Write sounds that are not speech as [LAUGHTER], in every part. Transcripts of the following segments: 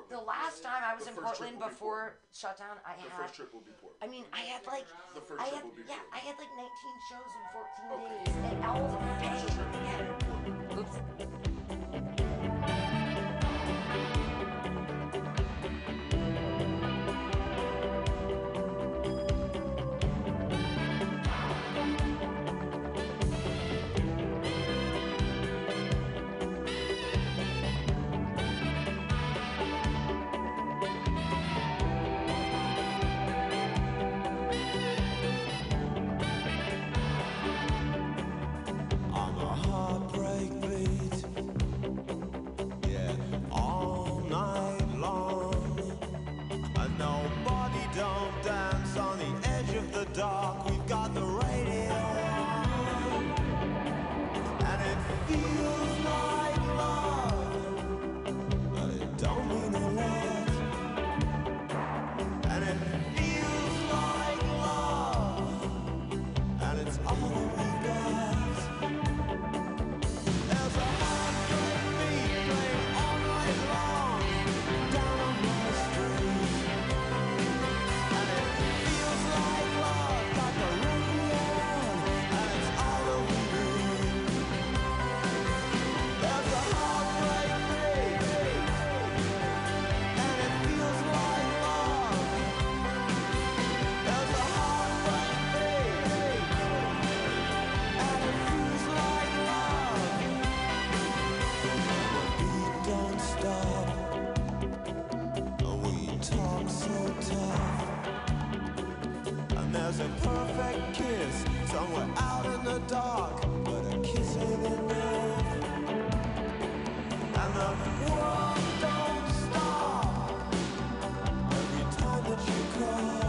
Portland. The last time I was in Portland before shutdown, I The had. first trip will be I mean, I had like. The first I trip had, will be yeah, I had like 19 shows in 14 Okay. days, and all of them Oops. There's a perfect kiss somewhere out in the dark, but a kiss ain't enough. And the world don't stop every time that you call.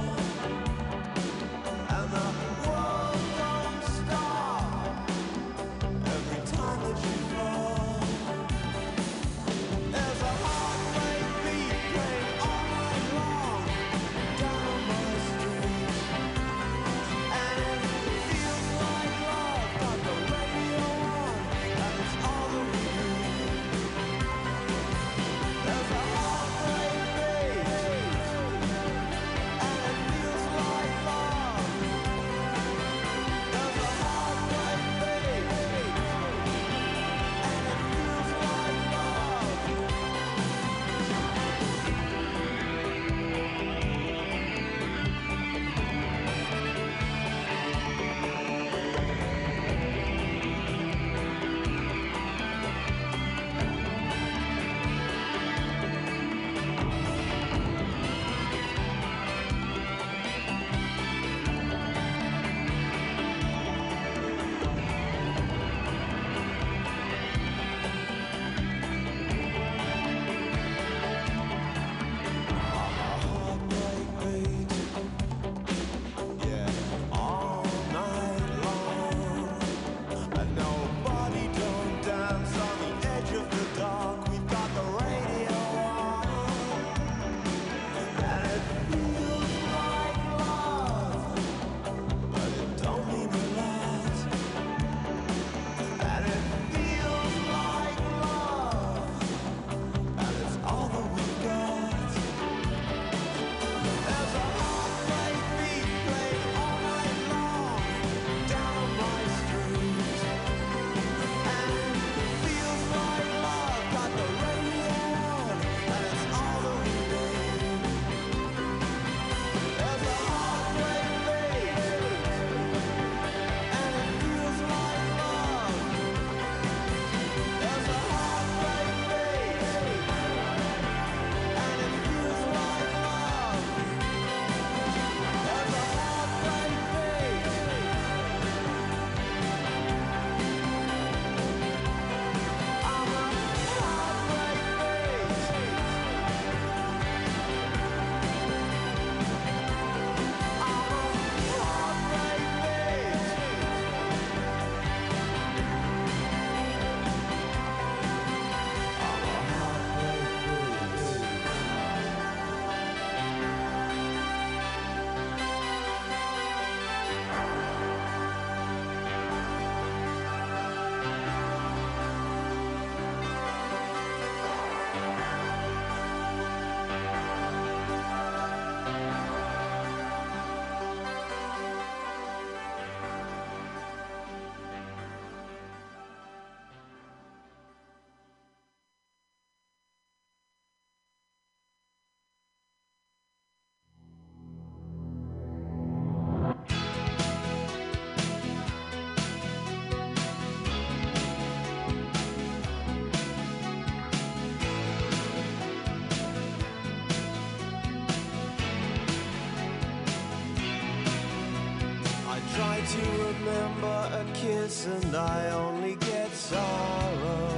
Try to remember a kiss and I only get sorrow.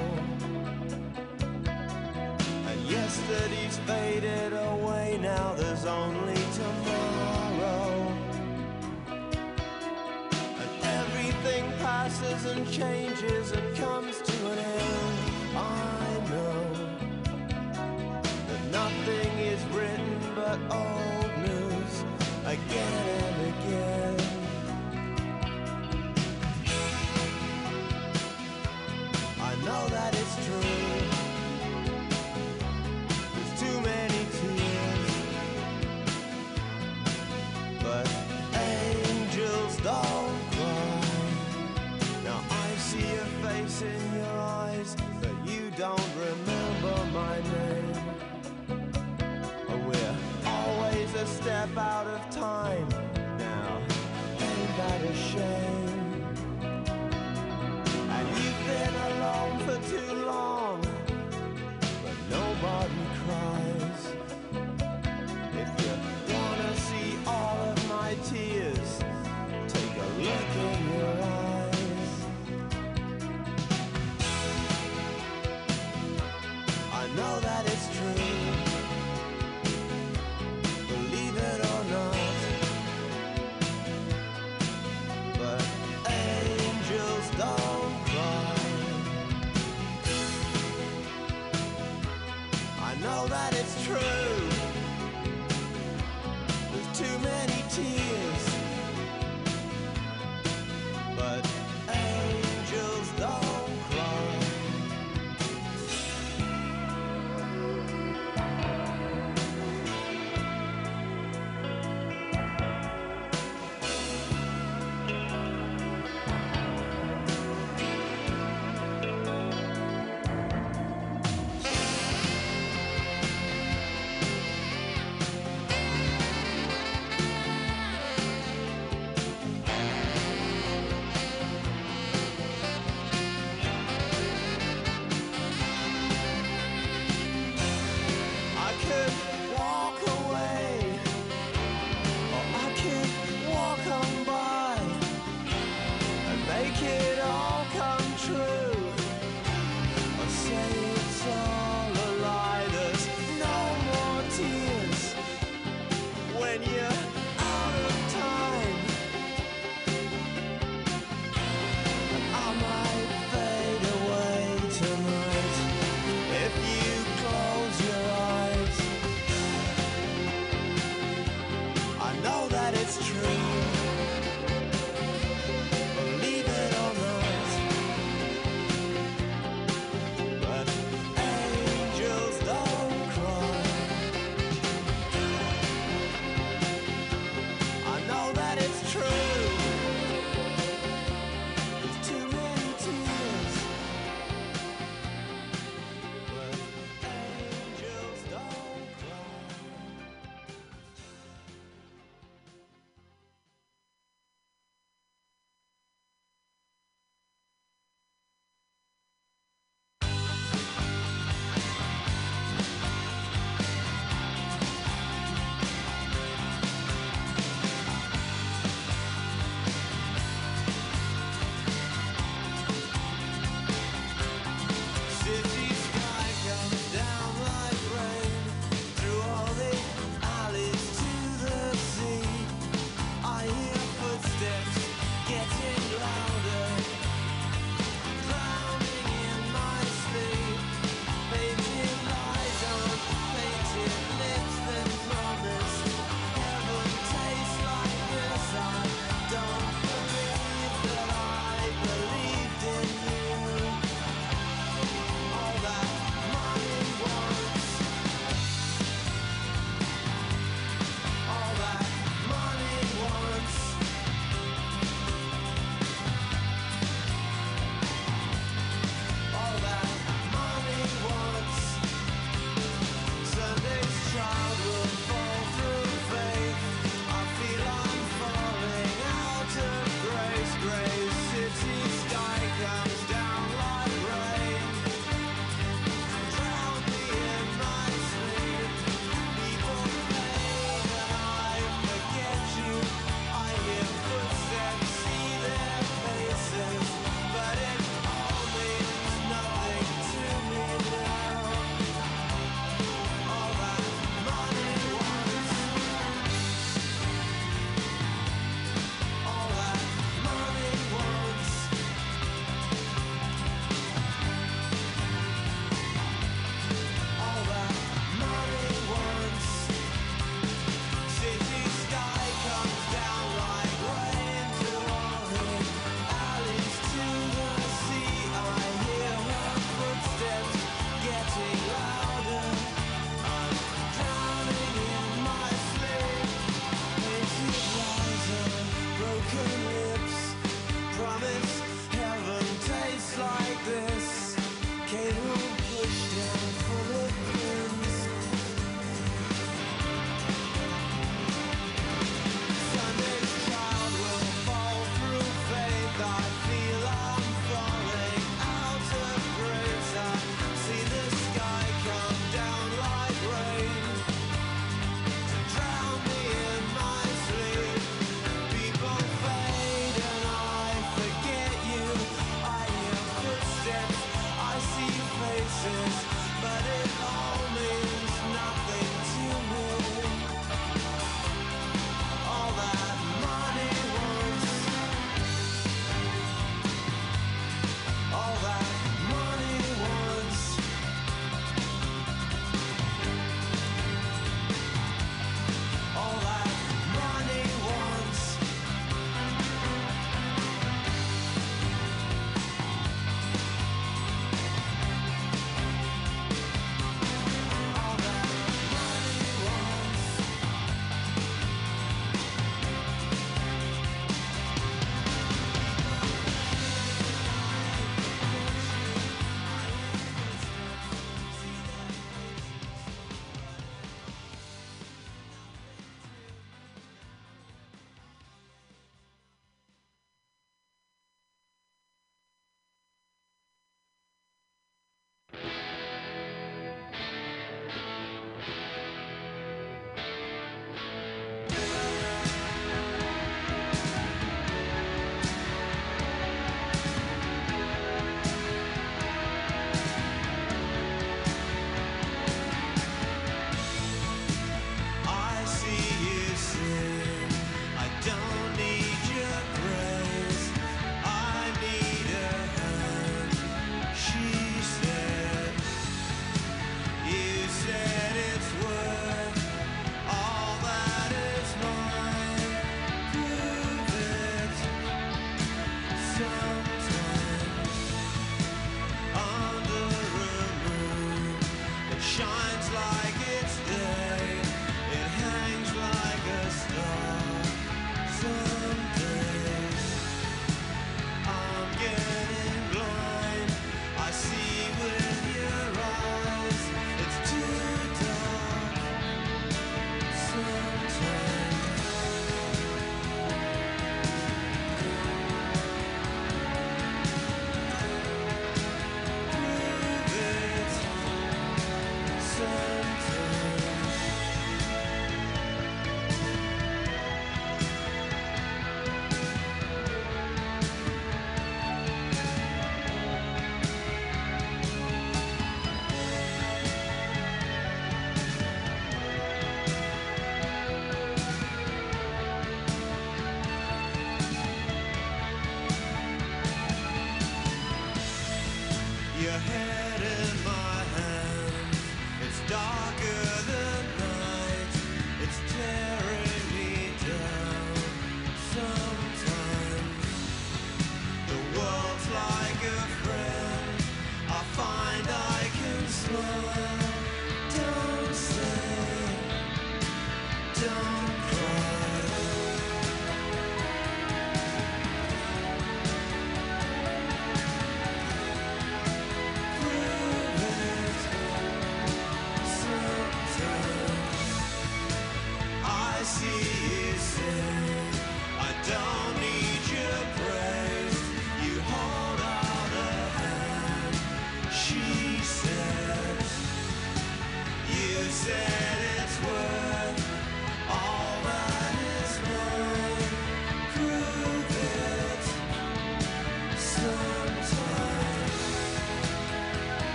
And yesterday's faded away, now there's only tomorrow. And everything passes and changes and comes to an end. I in your eyes, but you don't remember my name. We're always a step out of time. Now, ain't that a shame?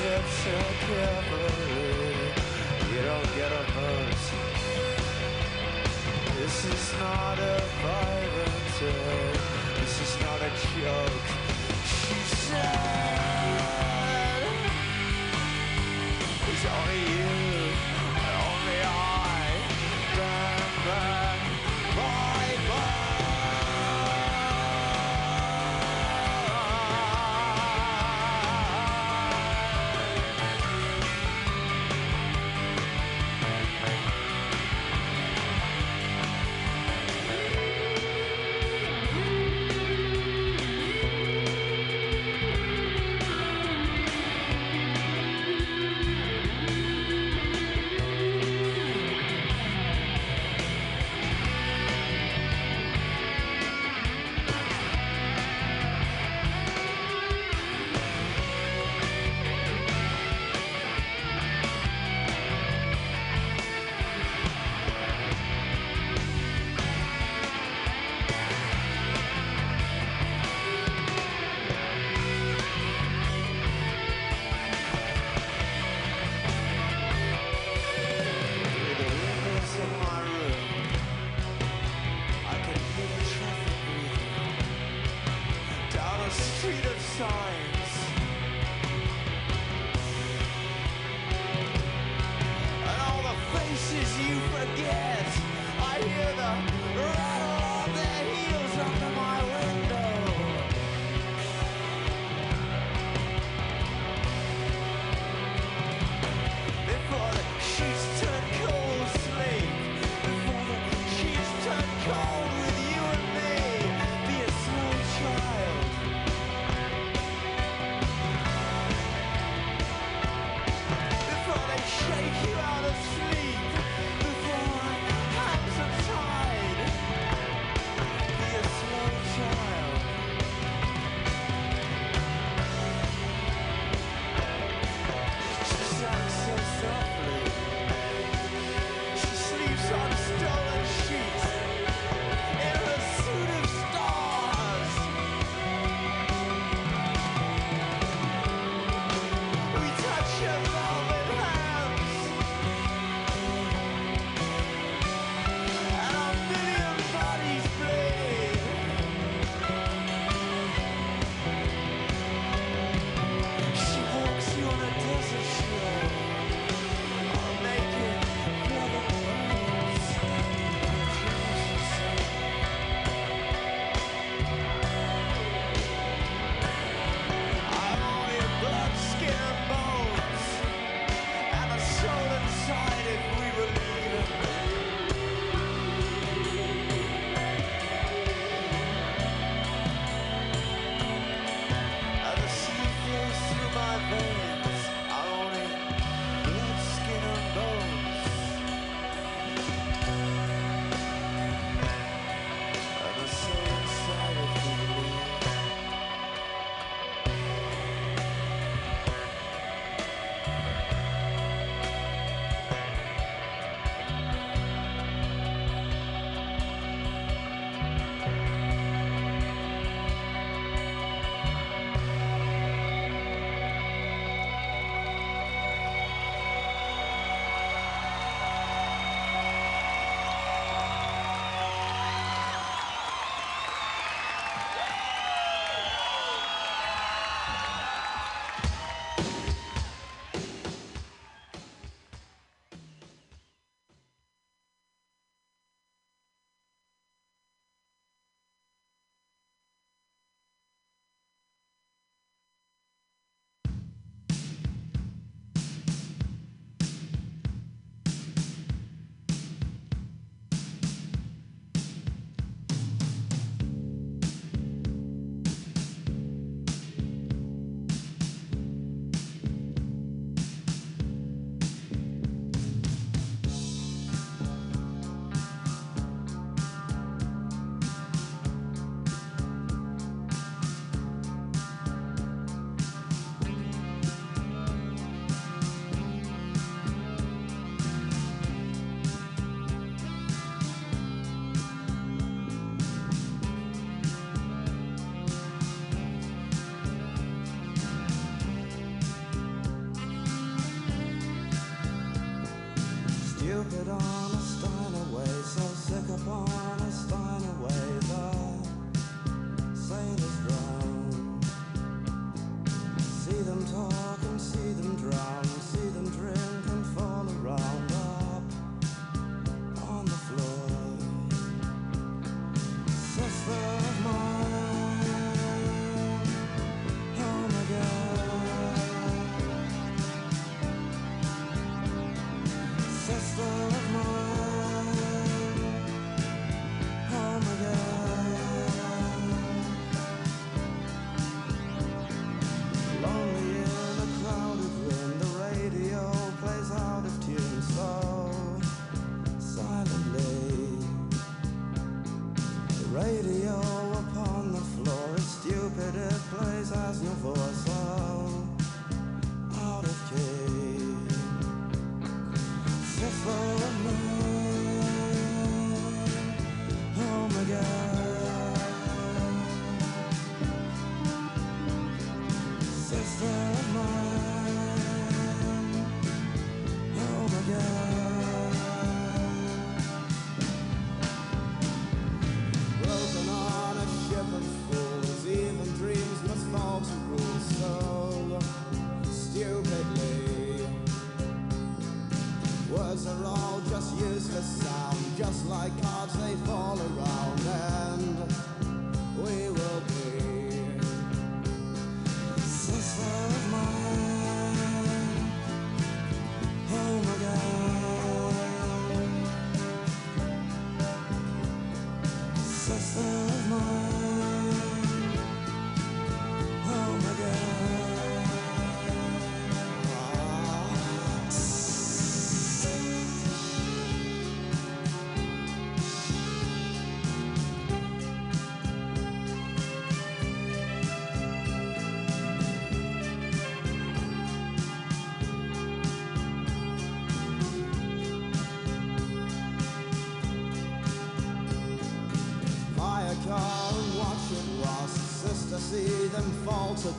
prescription cavalry. You don't get a verse. This is not a violent day. This is not a joke. She said.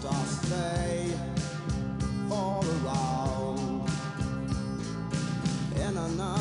They fall around in another crowded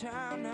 headed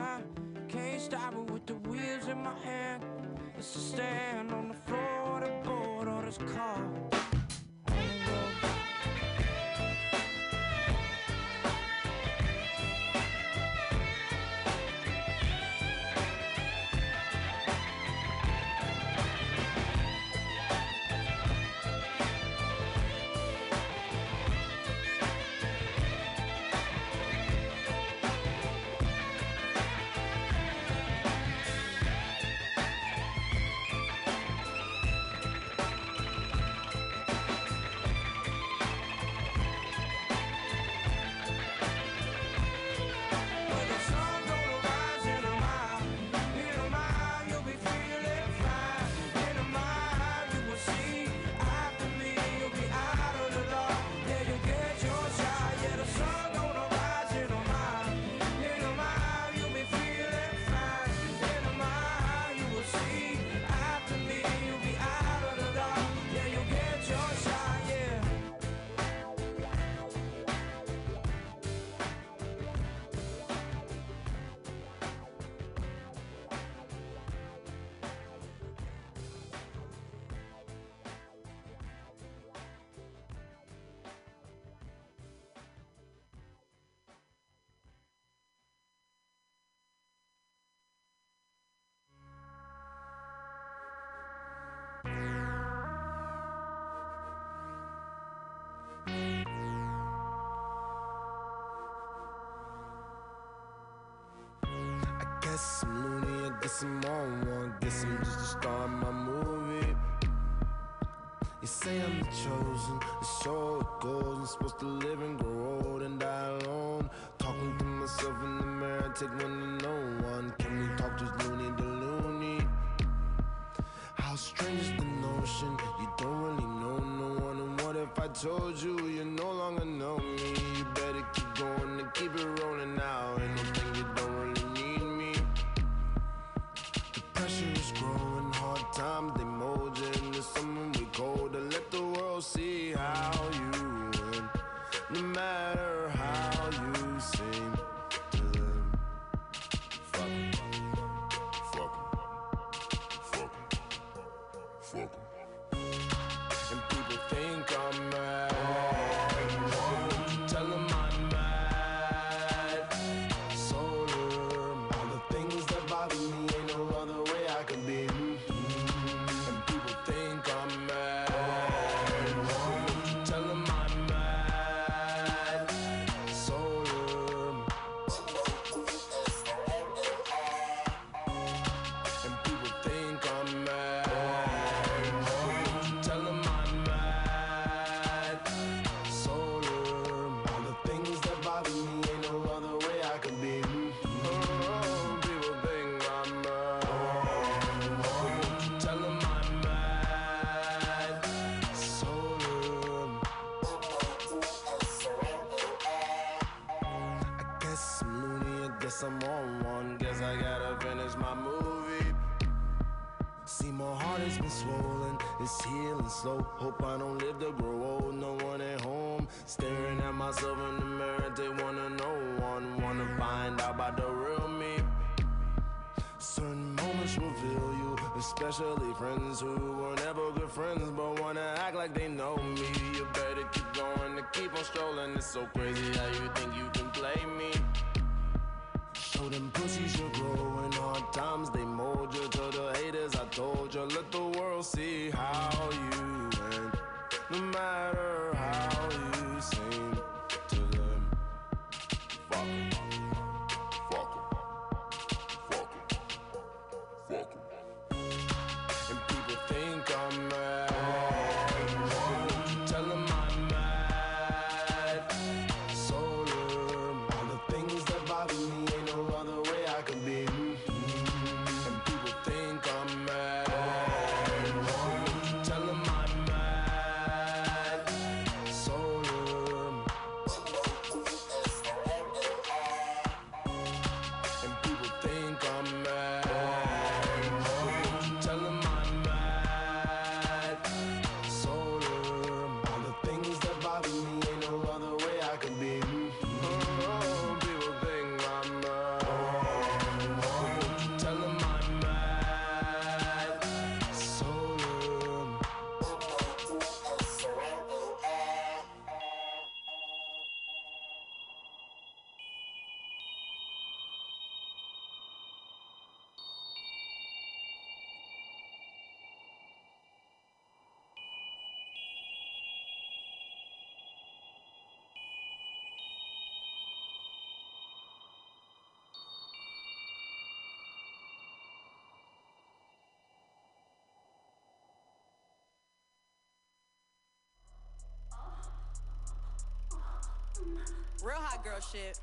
You say I'm the chosen, it's so it goes. I'm supposed to live and grow old and die alone. Talking to myself in the mirror, take one to no one. Can we talk just loony to loony? How strange is the notion? You don't really know no one. And what if I told you you no longer know me? You better keep going and keep it rolling now. Real hot girl shit.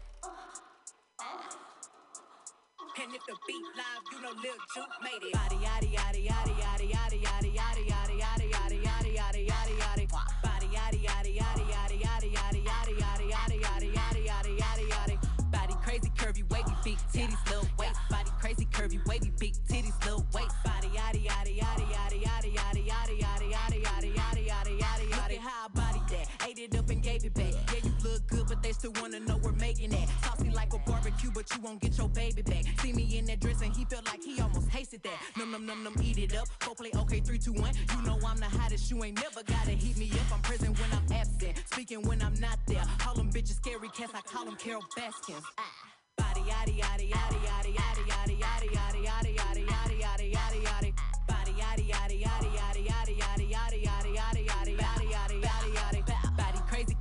And if the beat live, you know Lil Juke made it. Body yaddy yaddy yaddy yaddy yaddy yaddy yaddy yaddy yaddy yaddy yaddy yaddy yaddy yaddy. Body yaddy yaddy yaddy yaddy yaddy yaddy yaddy yaddy yaddy yaddy yaddy yaddy yaddy yaddy. Body crazy curvy wavy big titties little waist. Body crazy curvy wavy big titties little waist. Body yaddy yaddy yaddy barbecue, but you won't get your baby back. See me in that dress and he felt like he almost hasted that. Num num num num, eat it up. Go play okay, three, two, one. You know I'm the hottest. You ain't never gotta heat me up. I'm present when I'm absent, speaking when I'm not there. Call them bitches scary cats. I call them Carole Baskins. Ah. Body yaddy yaddy yaddy yaddy yaddy yaddy yaddy yaddy yaddy yaddy yaddy yaddy yaddy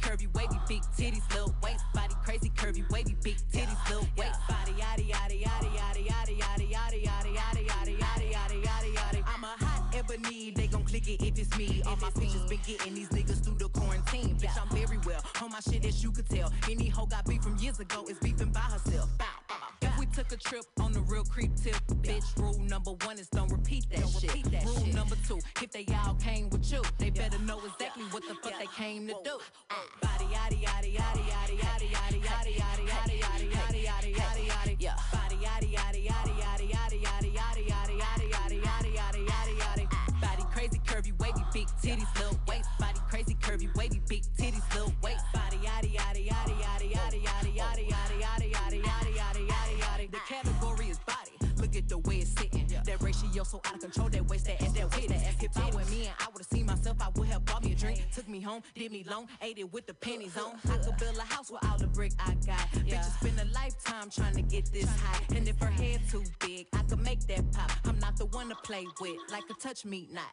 curvy wavy big titties little waist. Body crazy curvy wavy big titties little waist. Body yaddy yaddy yaddy yaddy yaddy yaddy yaddy yaddy yaddy yaddy yaddy yaddy yaddy yaddy. I'm a hot ebony they gon' click it if it's me. All my pictures been getting these niggas through the quarantine. Bitch, I'm very well on my shit as you could tell. Any hoe got beef from years ago is beefing by herself. Took a trip on the real creep tip, bitch, rule number one is don't repeat that shit. that rule number two, if they all came with you, they better know exactly what the fuck they came to do. Body yaddy yaddy yaddy yaddy yaddy yaddy yaddy yaddy yaddy yaddy yaddy yaddy yaddy yaddy yeah. Body yaddy yaddy yaddy yaddy yaddy yaddy yaddy yaddy yaddy yaddy yaddy yaddy yaddy yaddy. The way it's sitting. That ratio so out of control. That waist that ass that weight. If I went me and I would've seen myself, I would have bought me a drink. Took me home, did me long, ate it with the pennies on. I could build a house with all the brick I got. Yeah. Bitches spend a lifetime trying to get this high. And if her head too big, I could make that pop. I'm not the one to play with, like a touch me not.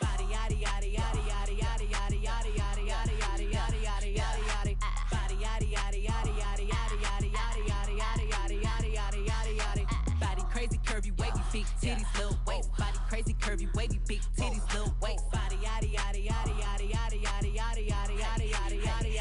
Body yaddy yaddy yaddy yaddy yaddy yaddy yaddy yaddy yaddy yaddy yaddy yaddy yaddy yaddy. Body yaddy yaddy yaddy yaddy yaddy yaddy yaddy yaddy yaddy crazy curvy wavy big titties little waist. Body crazy curvy wavy big titties little waist. Body yaddy yaddy yaddy yaddy yaddy yaddy yaddy yaddy yaddy yaddy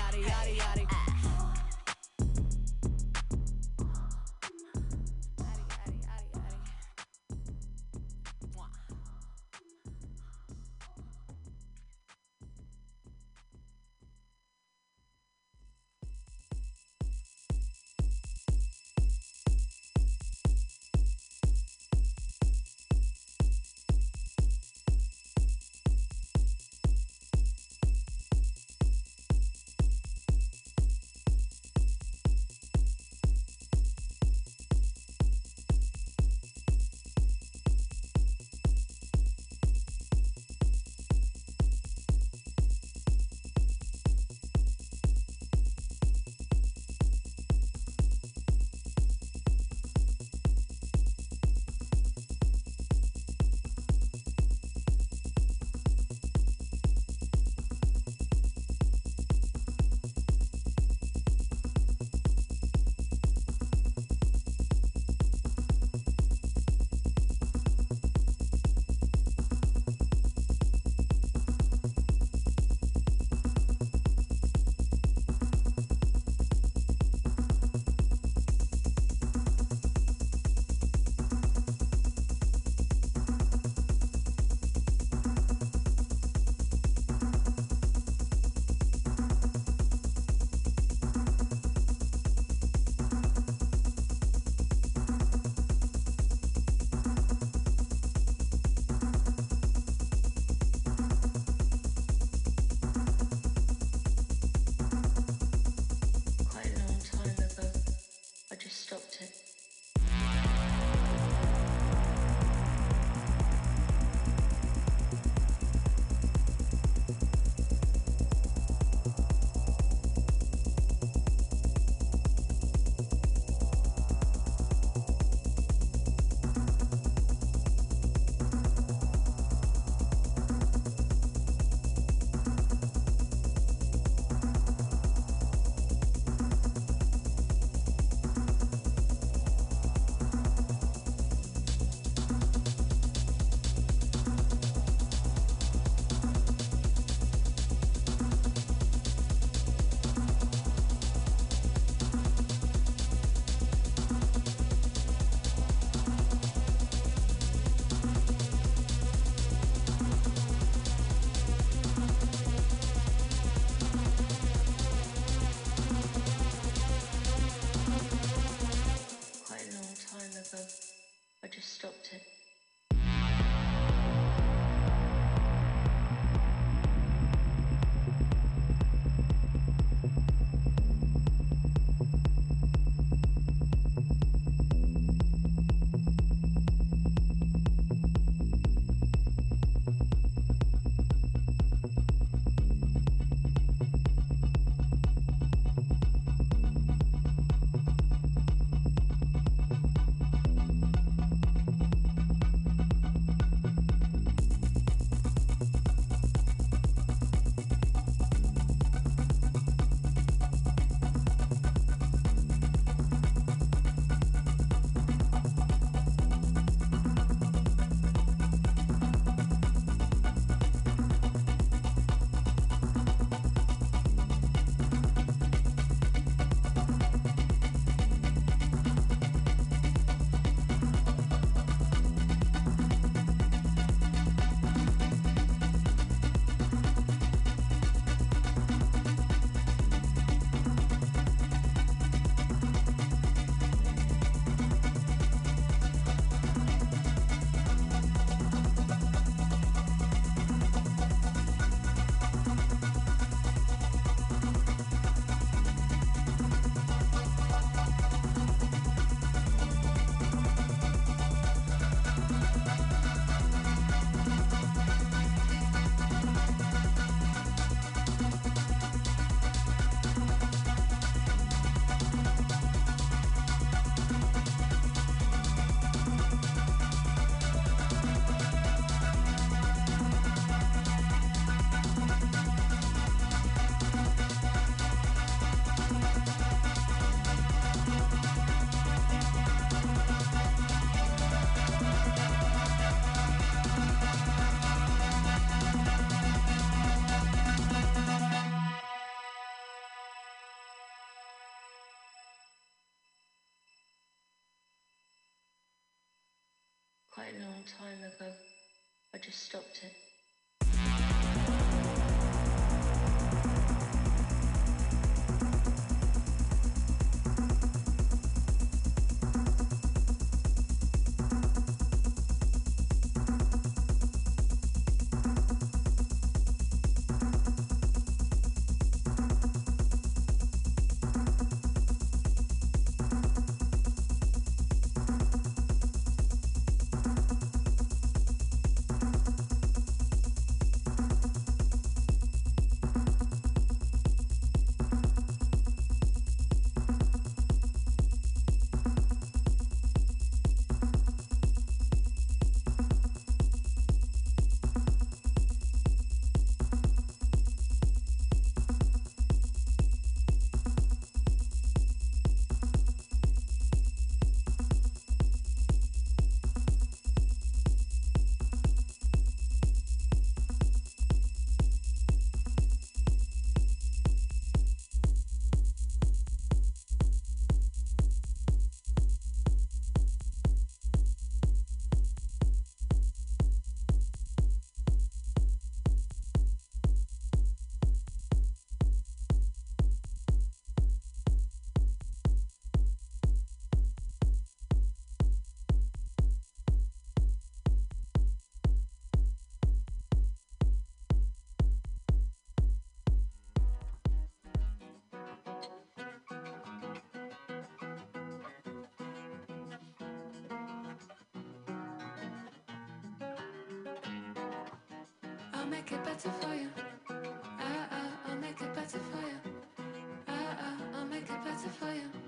I'll make it better for you. Ah, ah, I'll make it better for you. Ah, I'll make it better for you.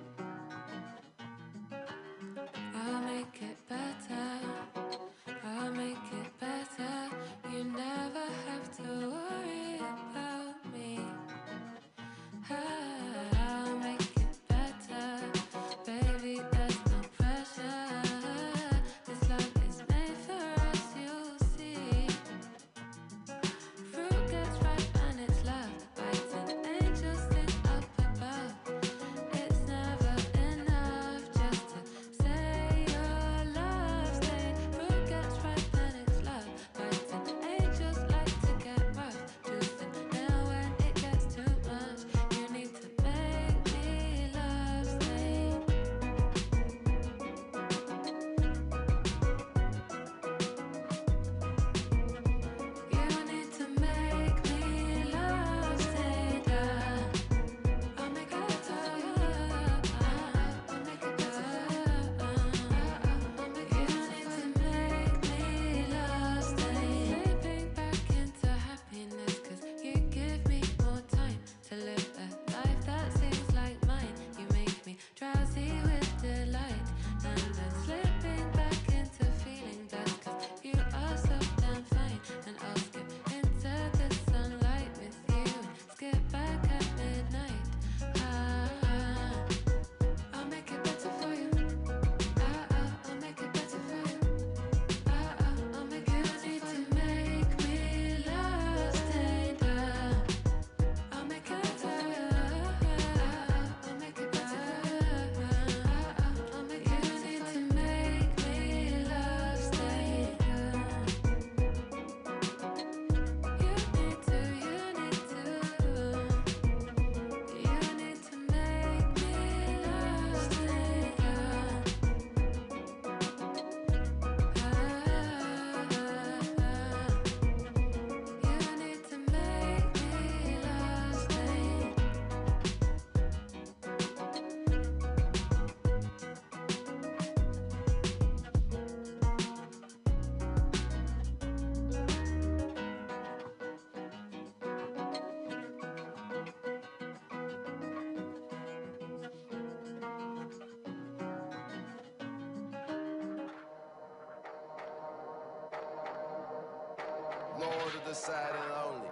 Lord of the sad and lonely.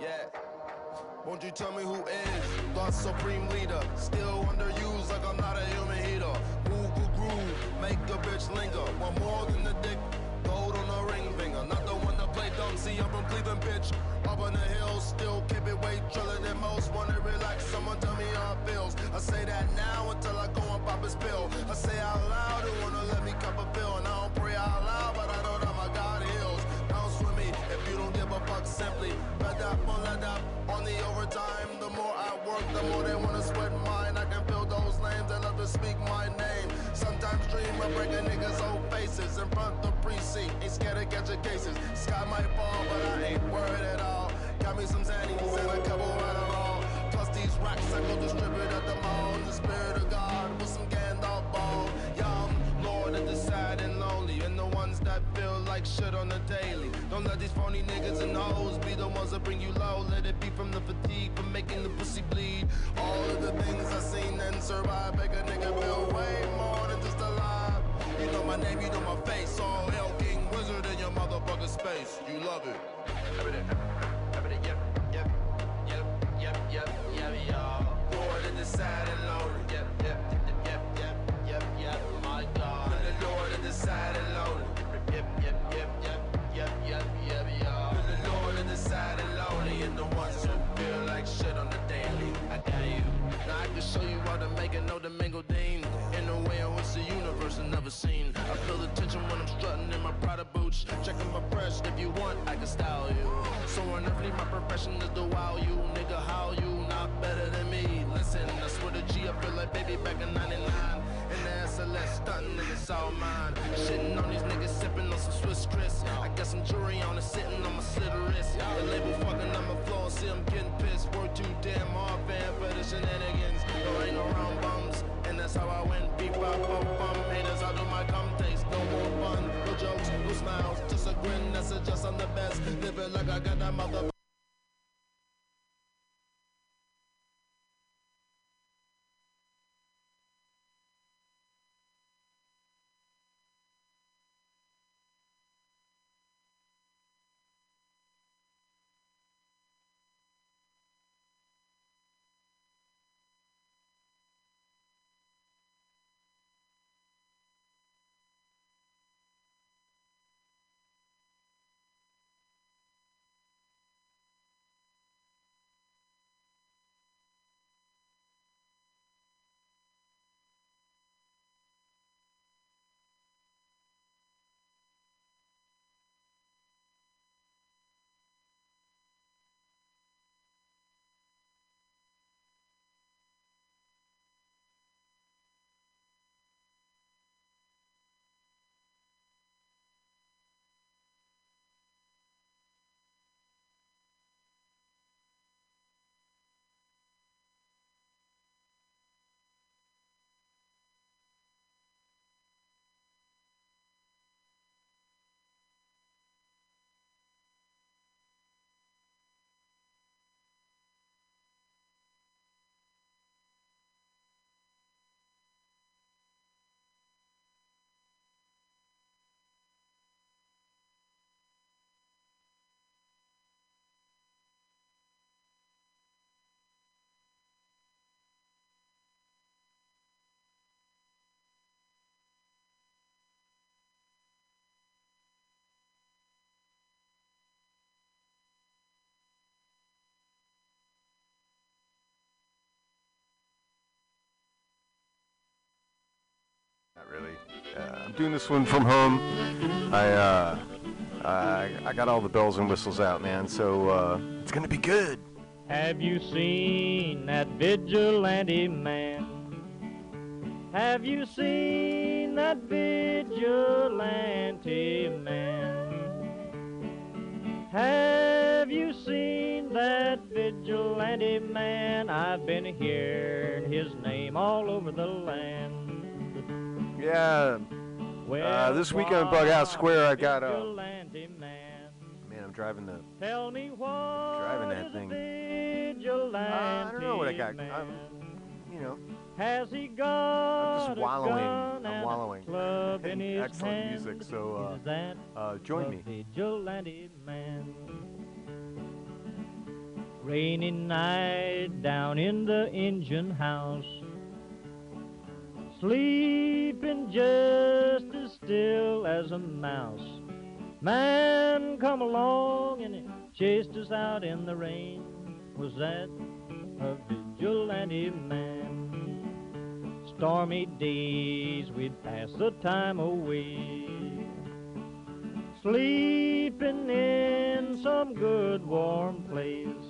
Yeah. Won't you tell me who is God's supreme leader? Still underused like I'm not a human heater. Move, groove, groove, make a bitch linger. Want more than the dick, gold on the ring finger. Not the one to play dumb see I'm from Cleveland, bitch. Up on the hills, still keep it way triller than most. Wanna relax, someone tell me how it feels. I say that now until I go and pop a spill. I say out loud, who wanna let me cup a fill. And I the more they wanna sweat mine. I can feel those lanes that love to speak my name. Sometimes dream of breaking niggas' old faces in front of the precinct. Ain't scared to catch your cases. Sky might fall, but I ain't worried at all. Got me some Xannies and a couple Adderall. Plus these racks I go distribute at the mall. The spirit of God with some Gandalf ball. Young Lord of the sad and lonely, and the ones that feel like shit on the daily. Don't let these phony niggas and hoes be the ones that bring you low. Let it be from the I'm doing this one from home. I uh, I, I got all the bells and whistles out, man. So uh, it's gonna be good. Have you seen that vigilante man? Have you seen that vigilante man? Have you seen that vigilante man? I've been hearing his name all over the land. Yeah. Uh, this weekend at Bughouse Square, I got uh, vigilante man. I'm driving the. Tell me what Driving that a thing. Uh, I don't know what I got. I'm, you know, Has he got I'm just wallowing. I'm wallowing club in [LAUGHS] his excellent hand? music. So uh, uh, join a me. vigilante man. Rainy night down in the engine house, sleeping just as still as a mouse. Man come along and chased us out in the rain. Was that a vigilante man? Stormy days we'd pass the time away. Sleeping in some good warm place.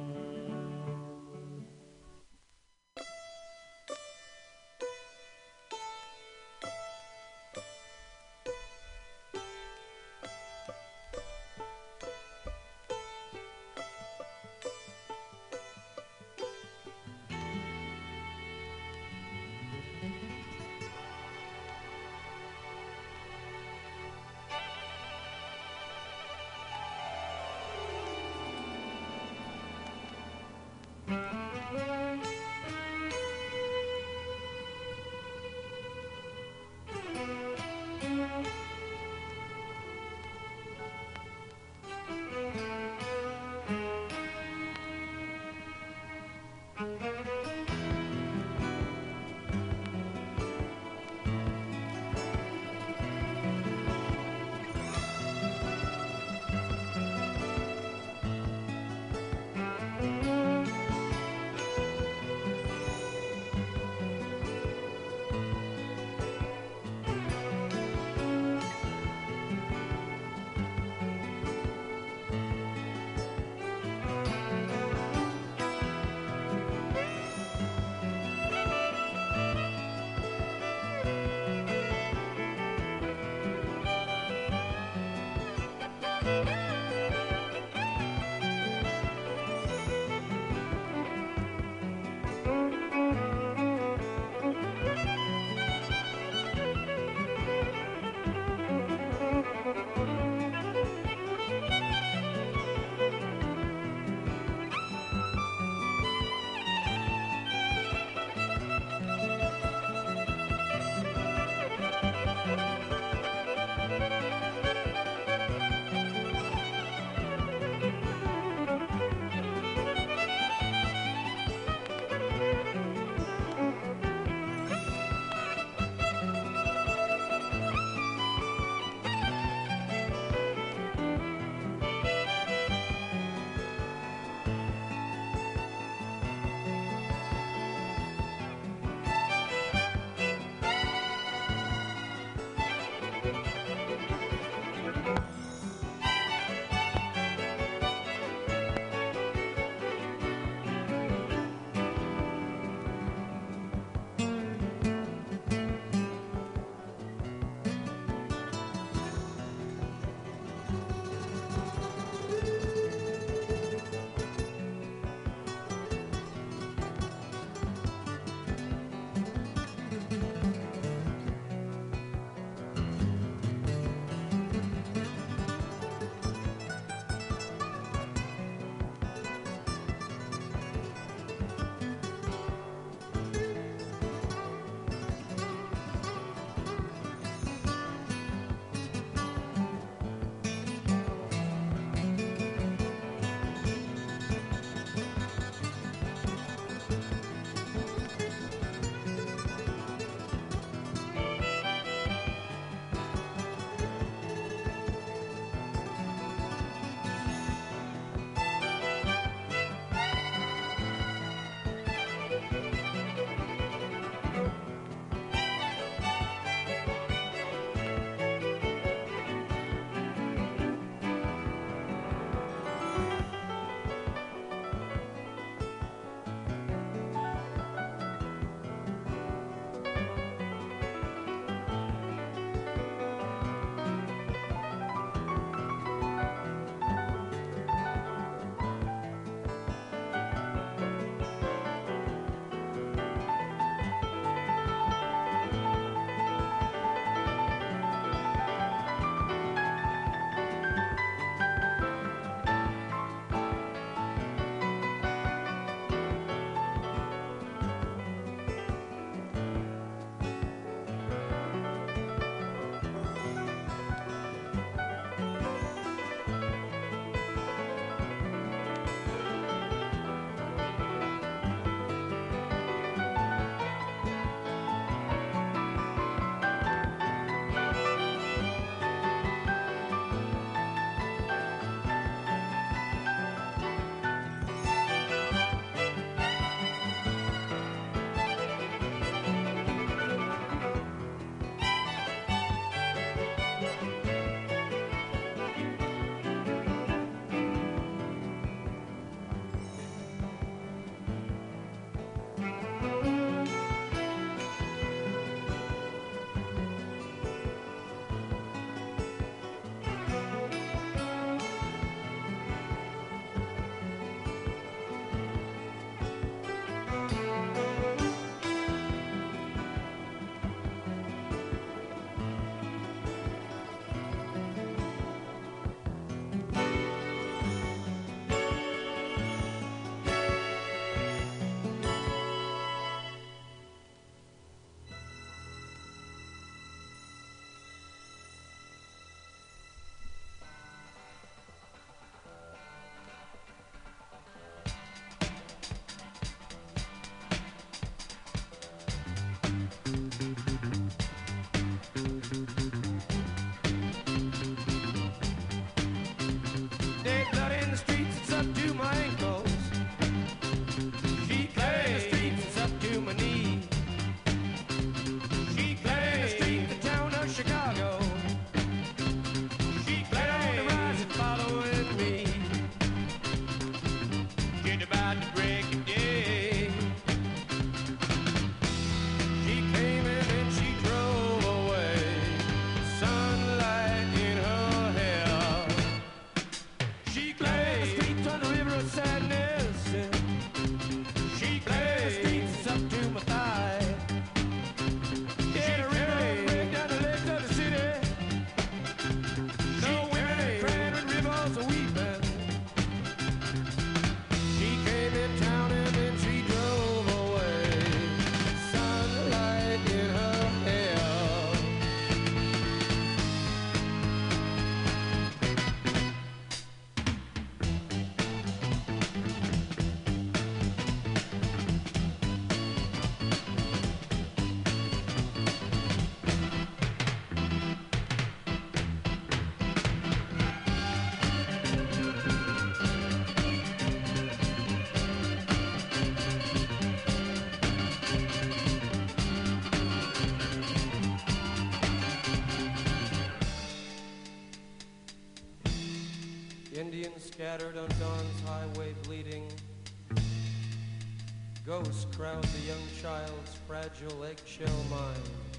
ghosts crowd the young child's fragile eggshell mind.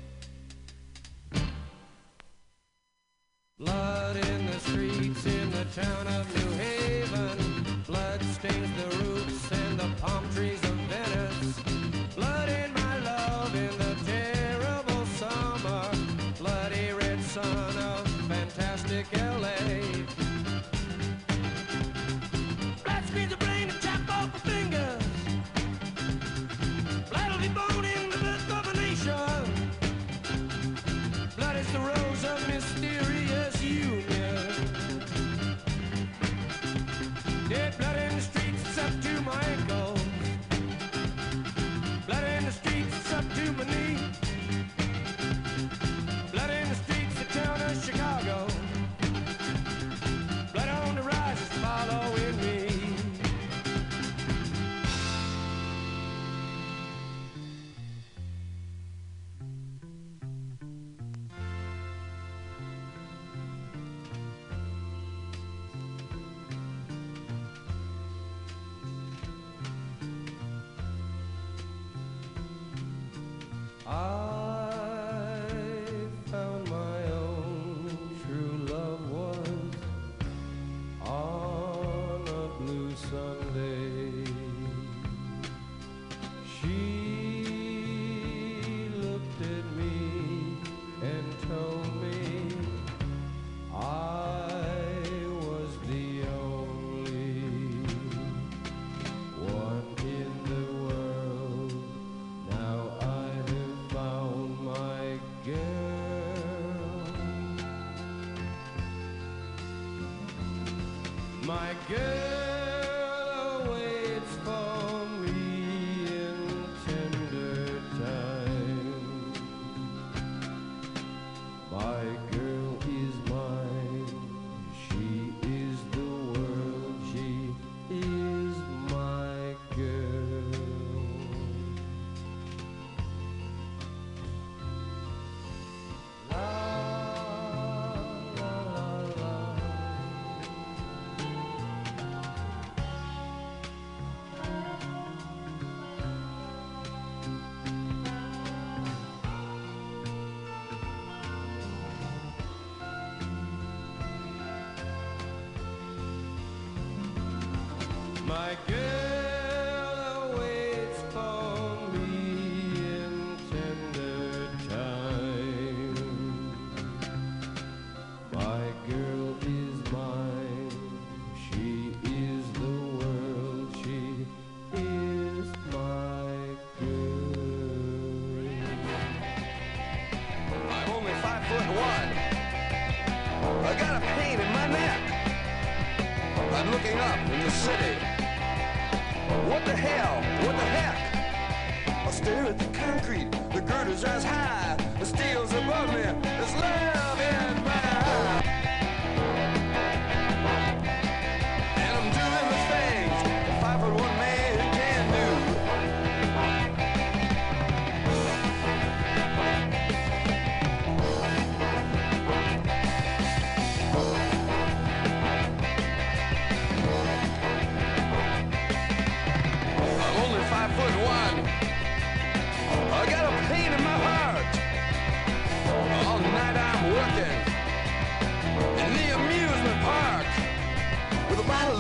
concrete. The girder's as high, the steel's above me. It's land.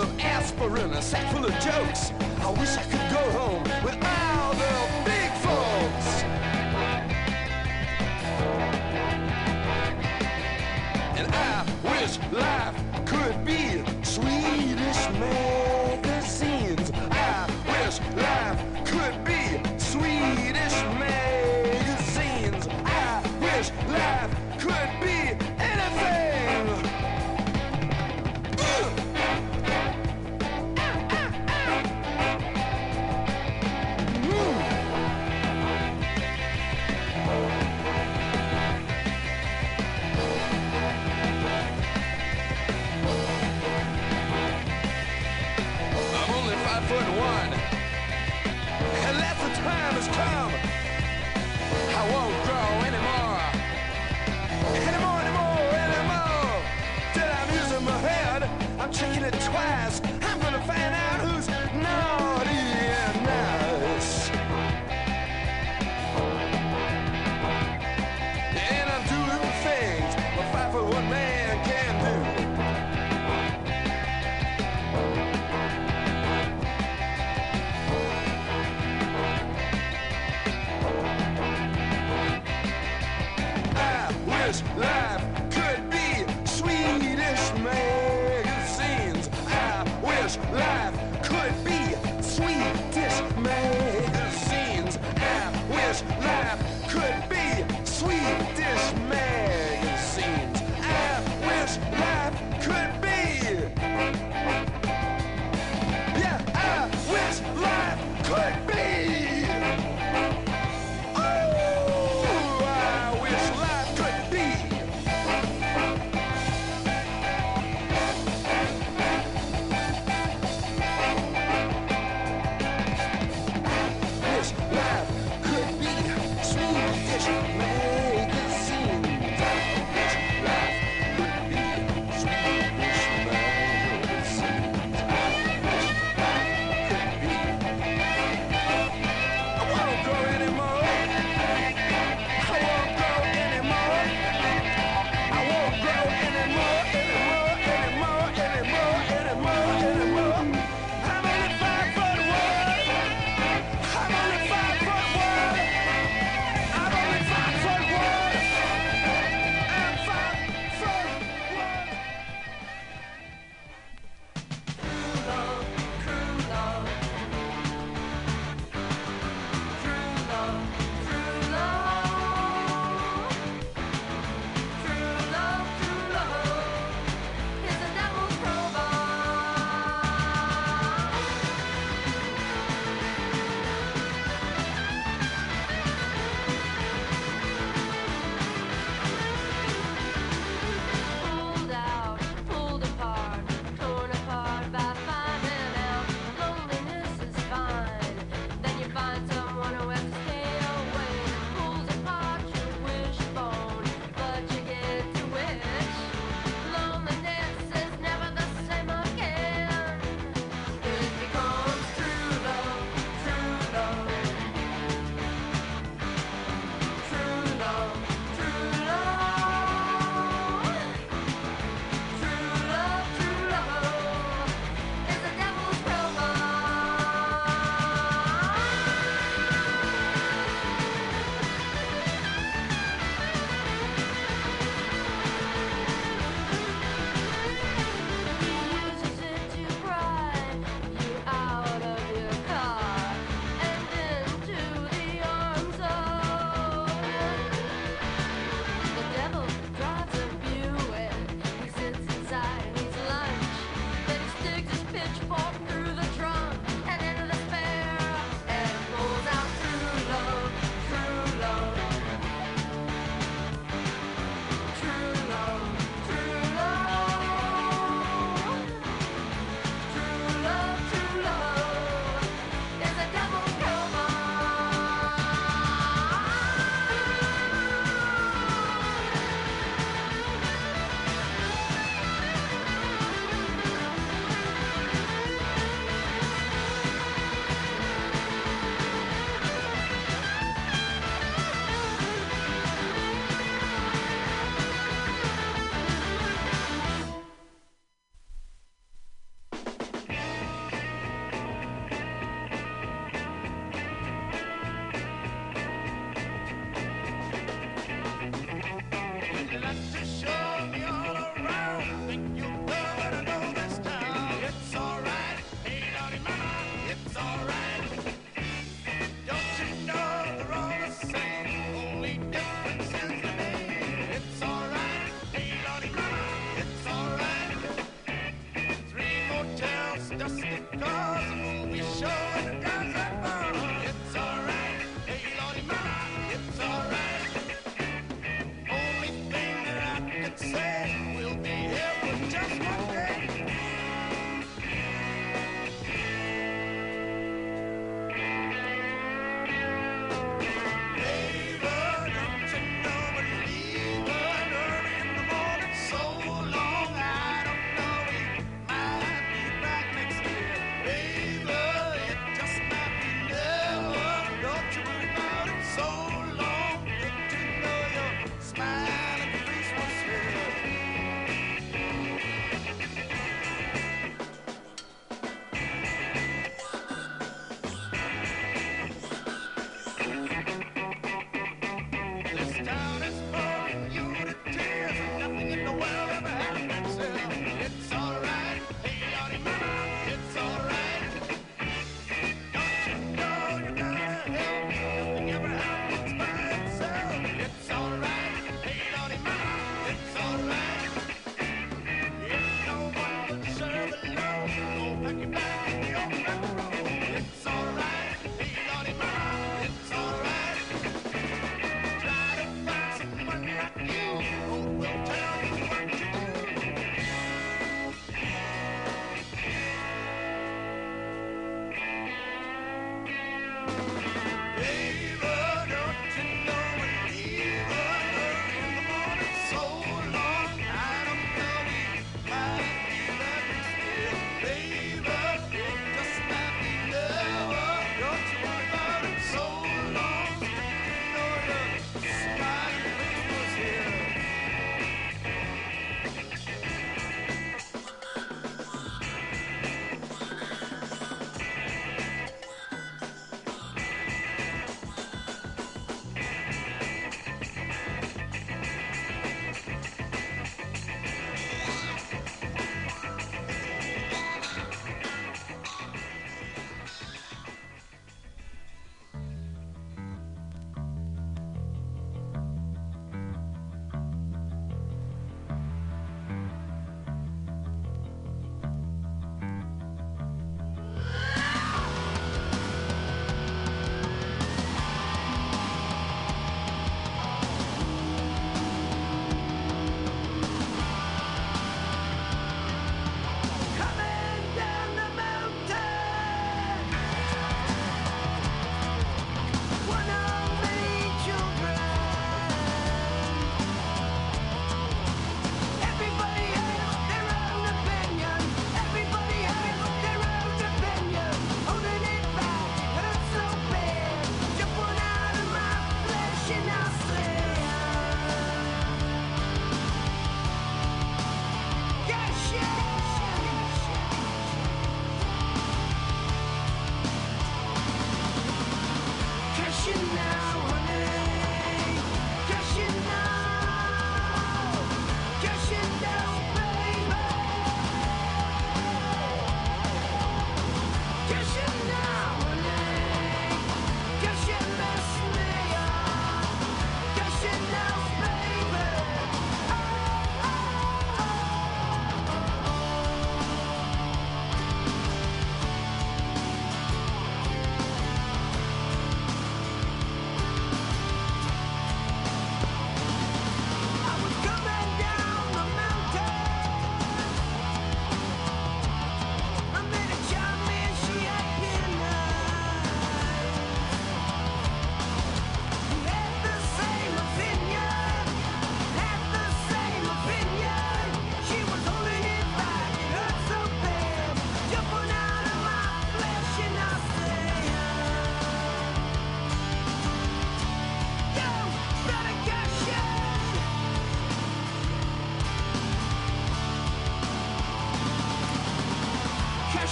of aspirin, a sack full of jokes. I wish I could go home.